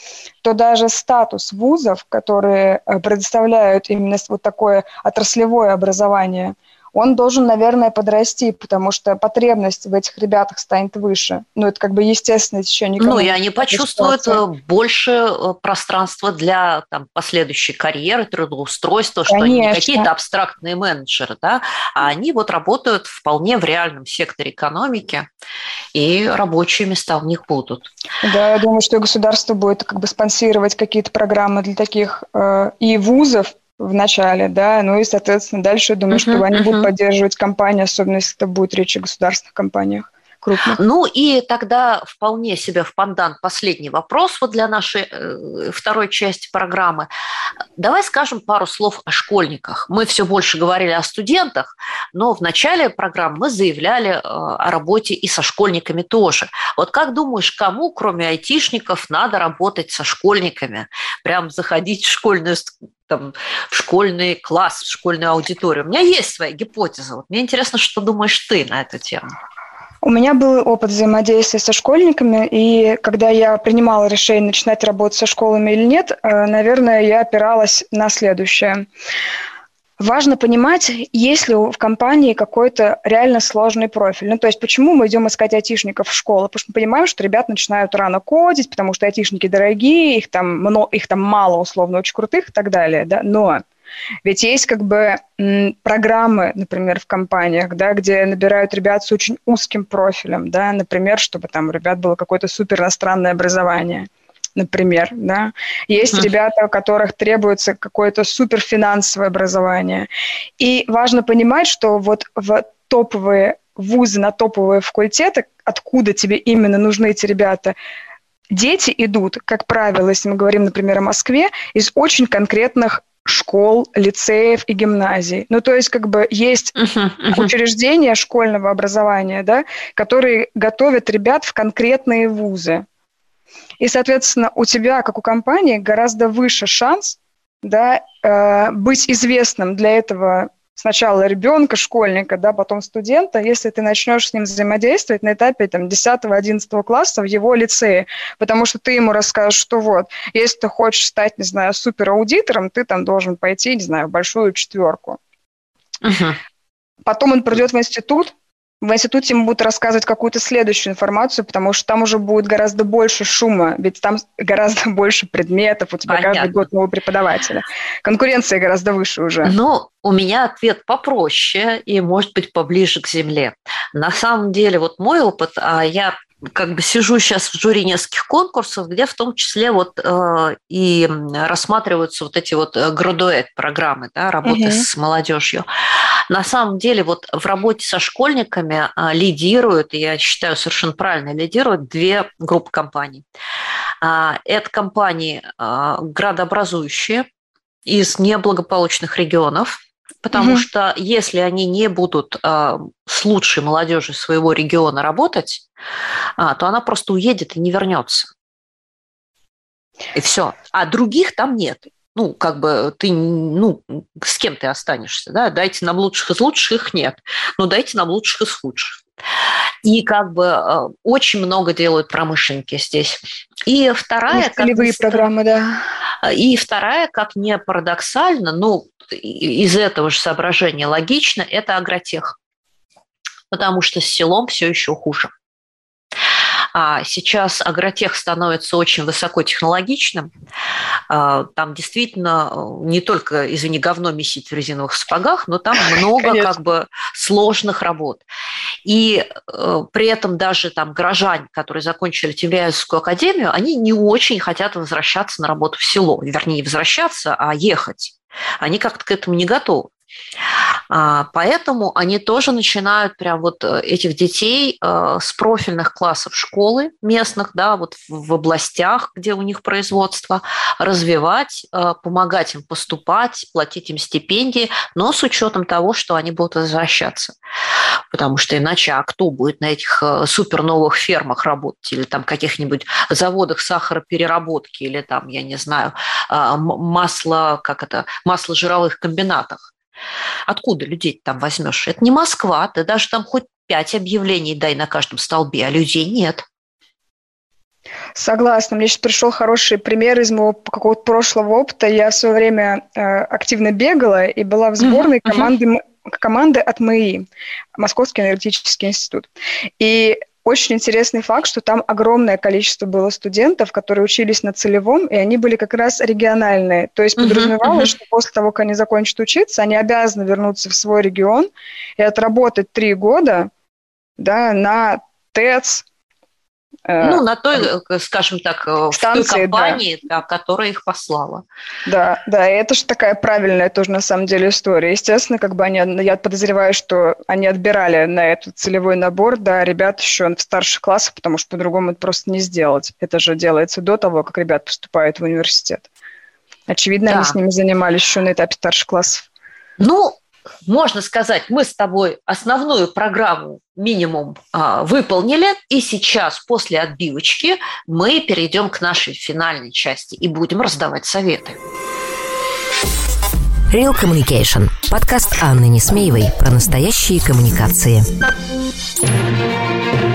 то даже статус вузов, которые э, предоставляют именно вот такое отраслевое образование – он должен, наверное, подрасти, потому что потребность в этих ребятах станет выше. Ну, это как бы естественное течение. Ну, и они почувствуют ситуации. Э, больше э, пространства для там, последующей карьеры, трудоустройства, что они не какие-то абстрактные менеджеры, да, а они вот работают вполне в реальном секторе экономики, и рабочие места у них будут. Да, я думаю, что государство будет как бы спонсировать какие-то программы для таких э, и вузов, в начале, да, ну и, соответственно, дальше, думаю, uh-huh, что они uh-huh. будут поддерживать компании, особенно если это будет речь о государственных компаниях крупных. Ну и тогда вполне себе в пандан последний вопрос вот для нашей э, второй части программы. Давай скажем пару слов о школьниках. Мы все больше говорили о студентах, но в начале программы мы заявляли э, о работе и со школьниками тоже. Вот как думаешь, кому, кроме айтишников, надо работать со школьниками? Прям заходить в школьную там, в школьный класс, в школьную аудиторию. У меня есть своя гипотеза. Вот мне интересно, что думаешь ты на эту тему. У меня был опыт взаимодействия со школьниками, и когда я принимала решение начинать работать со школами или нет, э, наверное, я опиралась на следующее. Важно понимать, есть ли в компании какой-то реально сложный профиль. Ну, то есть, почему мы идем искать айтишников в школу? Потому что мы понимаем, что ребята начинают рано кодить, потому что айтишники дорогие, их там, много, их там мало, условно, очень крутых и так далее. Да? Но ведь есть как бы программы, например, в компаниях, да, где набирают ребят с очень узким профилем, да, например, чтобы там у ребят было какое-то супер иностранное образование например, да. Есть uh-huh. ребята, у которых требуется какое-то суперфинансовое образование. И важно понимать, что вот в топовые вузы, на топовые факультеты, откуда тебе именно нужны эти ребята, дети идут, как правило, если мы говорим, например, о Москве, из очень конкретных школ, лицеев и гимназий. Ну, то есть, как бы есть uh-huh, uh-huh. учреждения школьного образования, да, которые готовят ребят в конкретные вузы. И, соответственно, у тебя, как у компании, гораздо выше шанс да, э, быть известным для этого сначала ребенка, школьника, да, потом студента, если ты начнешь с ним взаимодействовать на этапе там, 10-11 класса в его лицее, потому что ты ему расскажешь, что вот, если ты хочешь стать, не знаю, супераудитором, ты там должен пойти, не знаю, в большую четверку. Uh-huh. Потом он придет в институт, в институте ему будут рассказывать какую-то следующую информацию, потому что там уже будет гораздо больше шума, ведь там гораздо больше предметов, у тебя Понятно. каждый год нового преподавателя. Конкуренция гораздо выше уже. Ну, у меня ответ попроще и, может быть, поближе к земле. На самом деле, вот мой опыт, а я как бы сижу сейчас в жюри нескольких конкурсов, где в том числе вот э, и рассматриваются вот эти вот э, градуэт программы, да, работы угу. с молодежью. На самом деле вот в работе со школьниками э, лидируют, я считаю совершенно правильно, лидируют две группы компаний. Э, это компании э, градообразующие из неблагополучных регионов, Потому угу. что если они не будут э, с лучшей молодежью своего региона работать, э, то она просто уедет и не вернется. И все. А других там нет. Ну, как бы ты, ну, с кем ты останешься, да? Дайте нам лучших из лучших, их нет. Но дайте нам лучших из худших. И как бы э, очень много делают промышленники здесь. И вторая... Целевые программы, да. И вторая, как не парадоксально, ну, из этого же соображения логично, это агротех. Потому что с селом все еще хуже. А сейчас агротех становится очень высокотехнологичным. А, там действительно э, не только, извини, говно месить в резиновых сапогах, но там много Конечно. как бы сложных работ. И э, при этом даже там горожане, которые закончили Тимирязевскую академию, они не очень хотят возвращаться на работу в село. Вернее, возвращаться, а ехать. Они как-то к этому не готовы. А, поэтому они тоже начинают прям вот э, этих детей э, с профильных классов школы местных, да, вот в областях, где у них производство, развивать, э, помогать им поступать, платить им стипендии, но с учетом того, что они будут возвращаться. Потому что иначе, а кто будет на этих супер новых фермах работать или там каких-нибудь заводах сахаропереработки или там, я не знаю, масло, как это, масло жировых комбинатах. Откуда людей там возьмешь? Это не Москва, ты даже там хоть пять объявлений дай на каждом столбе, а людей нет. Согласна. Мне сейчас пришел хороший пример из моего какого-то прошлого опыта. Я в свое время э, активно бегала и была в сборной uh-huh, команды, uh-huh. команды от МАИ, Московский энергетический институт. И очень интересный факт, что там огромное количество было студентов, которые учились на целевом, и они были как раз региональные. То есть подразумевалось, uh-huh, uh-huh. что после того, как они закончат учиться, они обязаны вернуться в свой регион и отработать три года да, на ТЭЦ, ну, на той, э, скажем так, э, станции, в той компании, да. Да, которая их послала. Да, да, и это же такая правильная тоже на самом деле история. Естественно, как бы они, я подозреваю, что они отбирали на этот целевой набор, да, ребят еще в старших классах, потому что по-другому это просто не сделать. Это же делается до того, как ребят поступают в университет. Очевидно, да. они с ними занимались еще на этапе старших классов. Ну, можно сказать, мы с тобой основную программу минимум а, выполнили, и сейчас после отбивочки мы перейдем к нашей финальной части и будем раздавать советы. Real Communication. Подкаст Анны Несмеевой про настоящие коммуникации.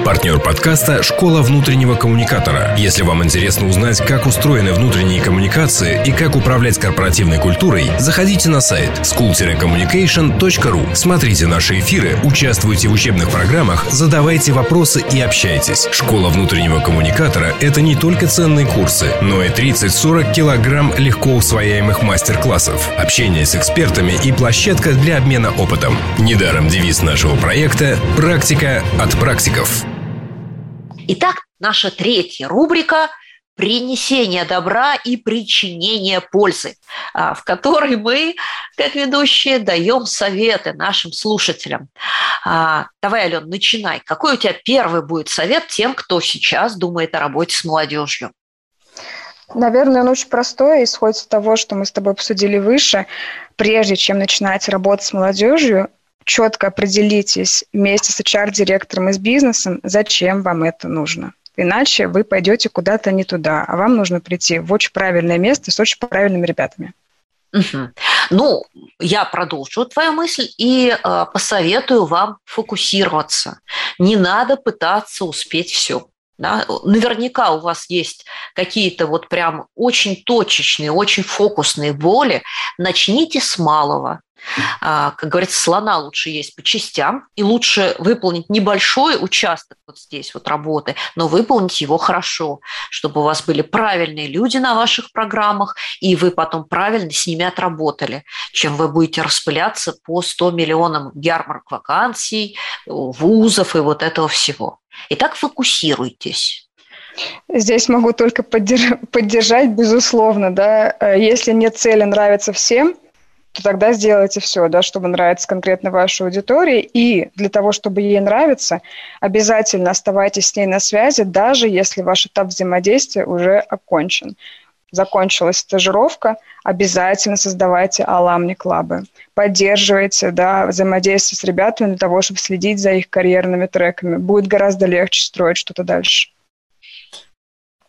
Партнер подкаста «Школа внутреннего коммуникатора». Если вам интересно узнать, как устроены внутренние коммуникации и как управлять корпоративной культурой, заходите на сайт school-communication.ru. Смотрите наши эфиры, участвуйте в учебных программах, задавайте вопросы и общайтесь. «Школа внутреннего коммуникатора» — это не только ценные курсы, но и 30-40 килограмм легко усвояемых мастер-классов, общение с экспертами и площадка для обмена опытом. Недаром девиз нашего проекта «Практика от практиков». Итак, наша третья рубрика принесение добра и причинение пользы, а, в которой мы, как ведущие, даем советы нашим слушателям. А, давай, Ален, начинай. Какой у тебя первый будет совет тем, кто сейчас думает о работе с молодежью? Наверное, он очень простой, исходит из того, что мы с тобой обсудили выше. Прежде чем начинать работать с молодежью, четко определитесь вместе с HR-директором и с бизнесом, зачем вам это нужно. Иначе вы пойдете куда-то не туда, а вам нужно прийти в очень правильное место с очень правильными ребятами. Угу. Ну, я продолжу твою мысль и э, посоветую вам фокусироваться. Не надо пытаться успеть все. Да? Наверняка у вас есть какие-то вот прям очень точечные, очень фокусные боли. Начните с малого. А, как говорится, слона лучше есть по частям, и лучше выполнить небольшой участок вот здесь вот работы, но выполнить его хорошо, чтобы у вас были правильные люди на ваших программах, и вы потом правильно с ними отработали, чем вы будете распыляться по 100 миллионам ярмарок вакансий, вузов и вот этого всего. Итак, фокусируйтесь. Здесь могу только поддержать, безусловно, да. Э, если нет цели нравится всем – то тогда сделайте все, да, чтобы нравиться конкретно вашей аудитории. И для того, чтобы ей нравиться, обязательно оставайтесь с ней на связи, даже если ваш этап взаимодействия уже окончен. Закончилась стажировка, обязательно создавайте аламни-клабы. Поддерживайте да, взаимодействие с ребятами для того, чтобы следить за их карьерными треками. Будет гораздо легче строить что-то дальше.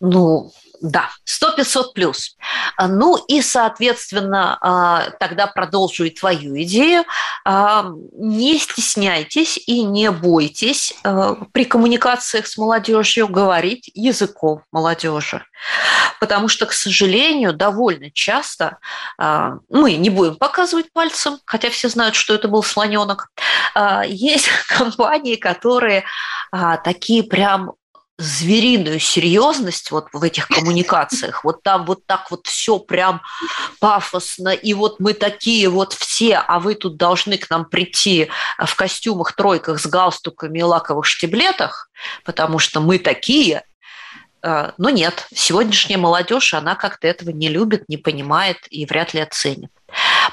Ну, да, 100-500 плюс. А, ну и, соответственно, а, тогда продолжу и твою идею. А, не стесняйтесь и не бойтесь при коммуникациях с молодежью говорить языком молодежи. Потому что, к сожалению, довольно часто мы не будем показывать пальцем, хотя все знают, что это был слоненок. Есть компании, которые такие прям звериную серьезность вот в этих коммуникациях. Вот там вот так вот все прям пафосно, и вот мы такие вот все, а вы тут должны к нам прийти в костюмах, тройках с галстуками и лаковых штиблетах, потому что мы такие. А, но нет, сегодняшняя молодежь, она как-то этого не любит, не понимает и вряд ли оценит.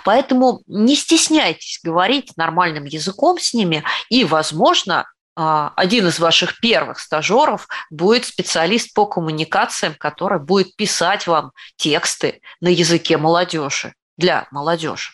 Поэтому не стесняйтесь говорить нормальным языком с ними, и, возможно, а, один из ваших первых стажеров будет специалист по коммуникациям, который будет писать вам тексты на языке молодежи, для молодежи.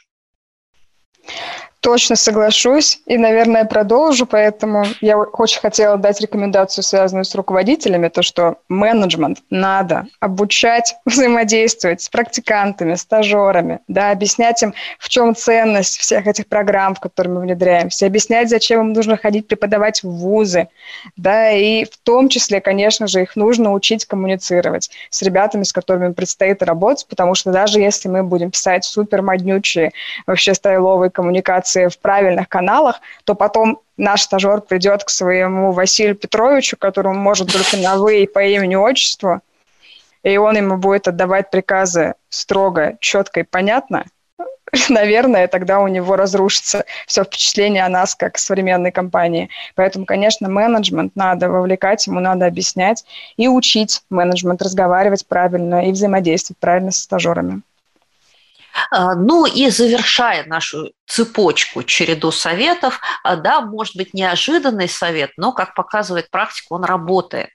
Точно соглашусь и, наверное, продолжу, поэтому я очень хотела дать рекомендацию, связанную с руководителями, то, что менеджмент надо обучать взаимодействовать с практикантами, стажерами, да, объяснять им, в чем ценность всех этих программ, в которые мы внедряемся, объяснять, зачем им нужно ходить преподавать в вузы, да, и в том числе, конечно же, их нужно учить коммуницировать с ребятами, с которыми предстоит работать, потому что даже если мы будем писать супер моднючие, вообще стайловые коммуникации, информации в правильных каналах, то потом наш стажер придет к своему Василию Петровичу, которому может только на «вы» и по имени-отчеству, и он ему будет отдавать приказы строго, четко и понятно, наверное, тогда у него разрушится все впечатление о нас как современной компании. Поэтому, конечно, менеджмент надо вовлекать, ему надо объяснять и учить менеджмент разговаривать правильно и взаимодействовать правильно со стажерами. А, ну и завершая нашу цепочку, череду советов, а, да, может быть неожиданный совет, но, как показывает практика, он работает.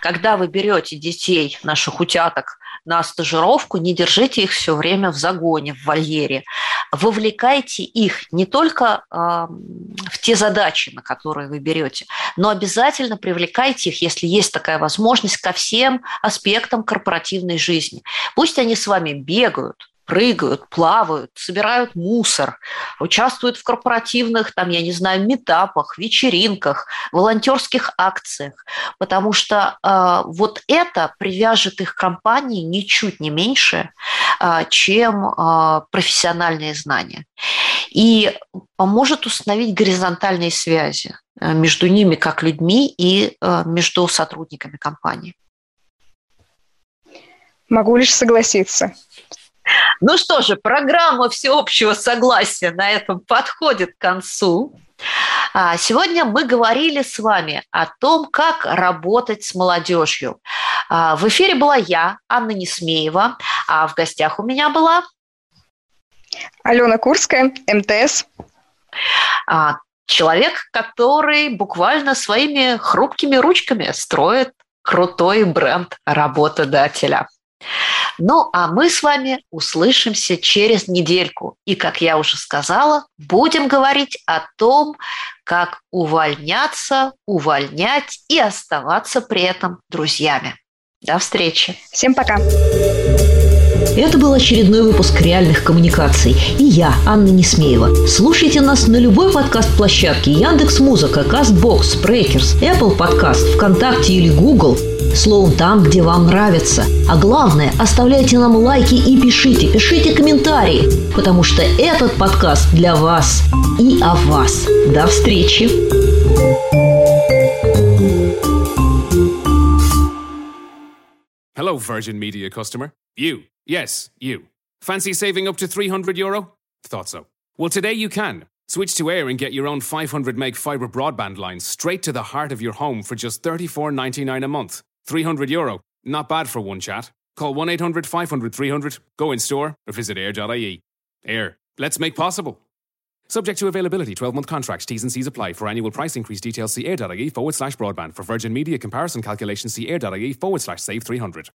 Когда вы берете детей, наших утяток, на стажировку, не держите их все время в загоне, в вольере. Вовлекайте их не только э, в те задачи, на которые вы берете, но обязательно привлекайте их, если есть такая возможность, ко всем аспектам корпоративной жизни. Пусть они с вами бегают, прыгают, плавают, собирают мусор, участвуют в корпоративных, там, я не знаю, метапах, вечеринках, волонтерских акциях, потому что э, вот это привяжет их к компании ничуть не меньше, э, чем э, профессиональные знания. И поможет установить горизонтальные связи между ними как людьми и э, между сотрудниками компании. Могу лишь согласиться. Ну что же, программа всеобщего согласия на этом подходит к концу. А, сегодня мы говорили с вами о том, как работать с молодежью. А, в эфире была я, Анна Несмеева, а в гостях у меня была Алена Курская, МТС. А, человек, который буквально своими хрупкими ручками строит крутой бренд работодателя. Ну, а мы с вами услышимся через недельку. И, как я уже сказала, будем говорить о том, как увольняться, увольнять и оставаться при этом друзьями. До встречи. Всем пока. Это был очередной выпуск «Реальных коммуникаций». И я, Анна Несмеева. Слушайте нас на любой подкаст-площадке Яндекс Музыка, Кастбокс, Спрекерс, Apple Podcast, ВКонтакте или Google – Словом, там, где вам нравится. А главное, оставляйте нам лайки и пишите, пишите комментарии, потому что этот подкаст для вас и о вас. До встречи! Hello, Virgin Media customer. You. Yes, you. Fancy saving up to 300 euro? Thought so. Well, today you can. Switch to Air and get your own 500 meg fibre broadband line straight to the heart of your home for just 34.99 a month. 300 euro. Not bad for one chat. Call 1 800 500 300, go in store, or visit air.ie. Air. Let's make possible. Subject to availability, 12 month contracts, T's and C's apply. For annual price increase details, see air.ie forward slash broadband. For Virgin Media comparison calculations, see air.ie forward slash save 300.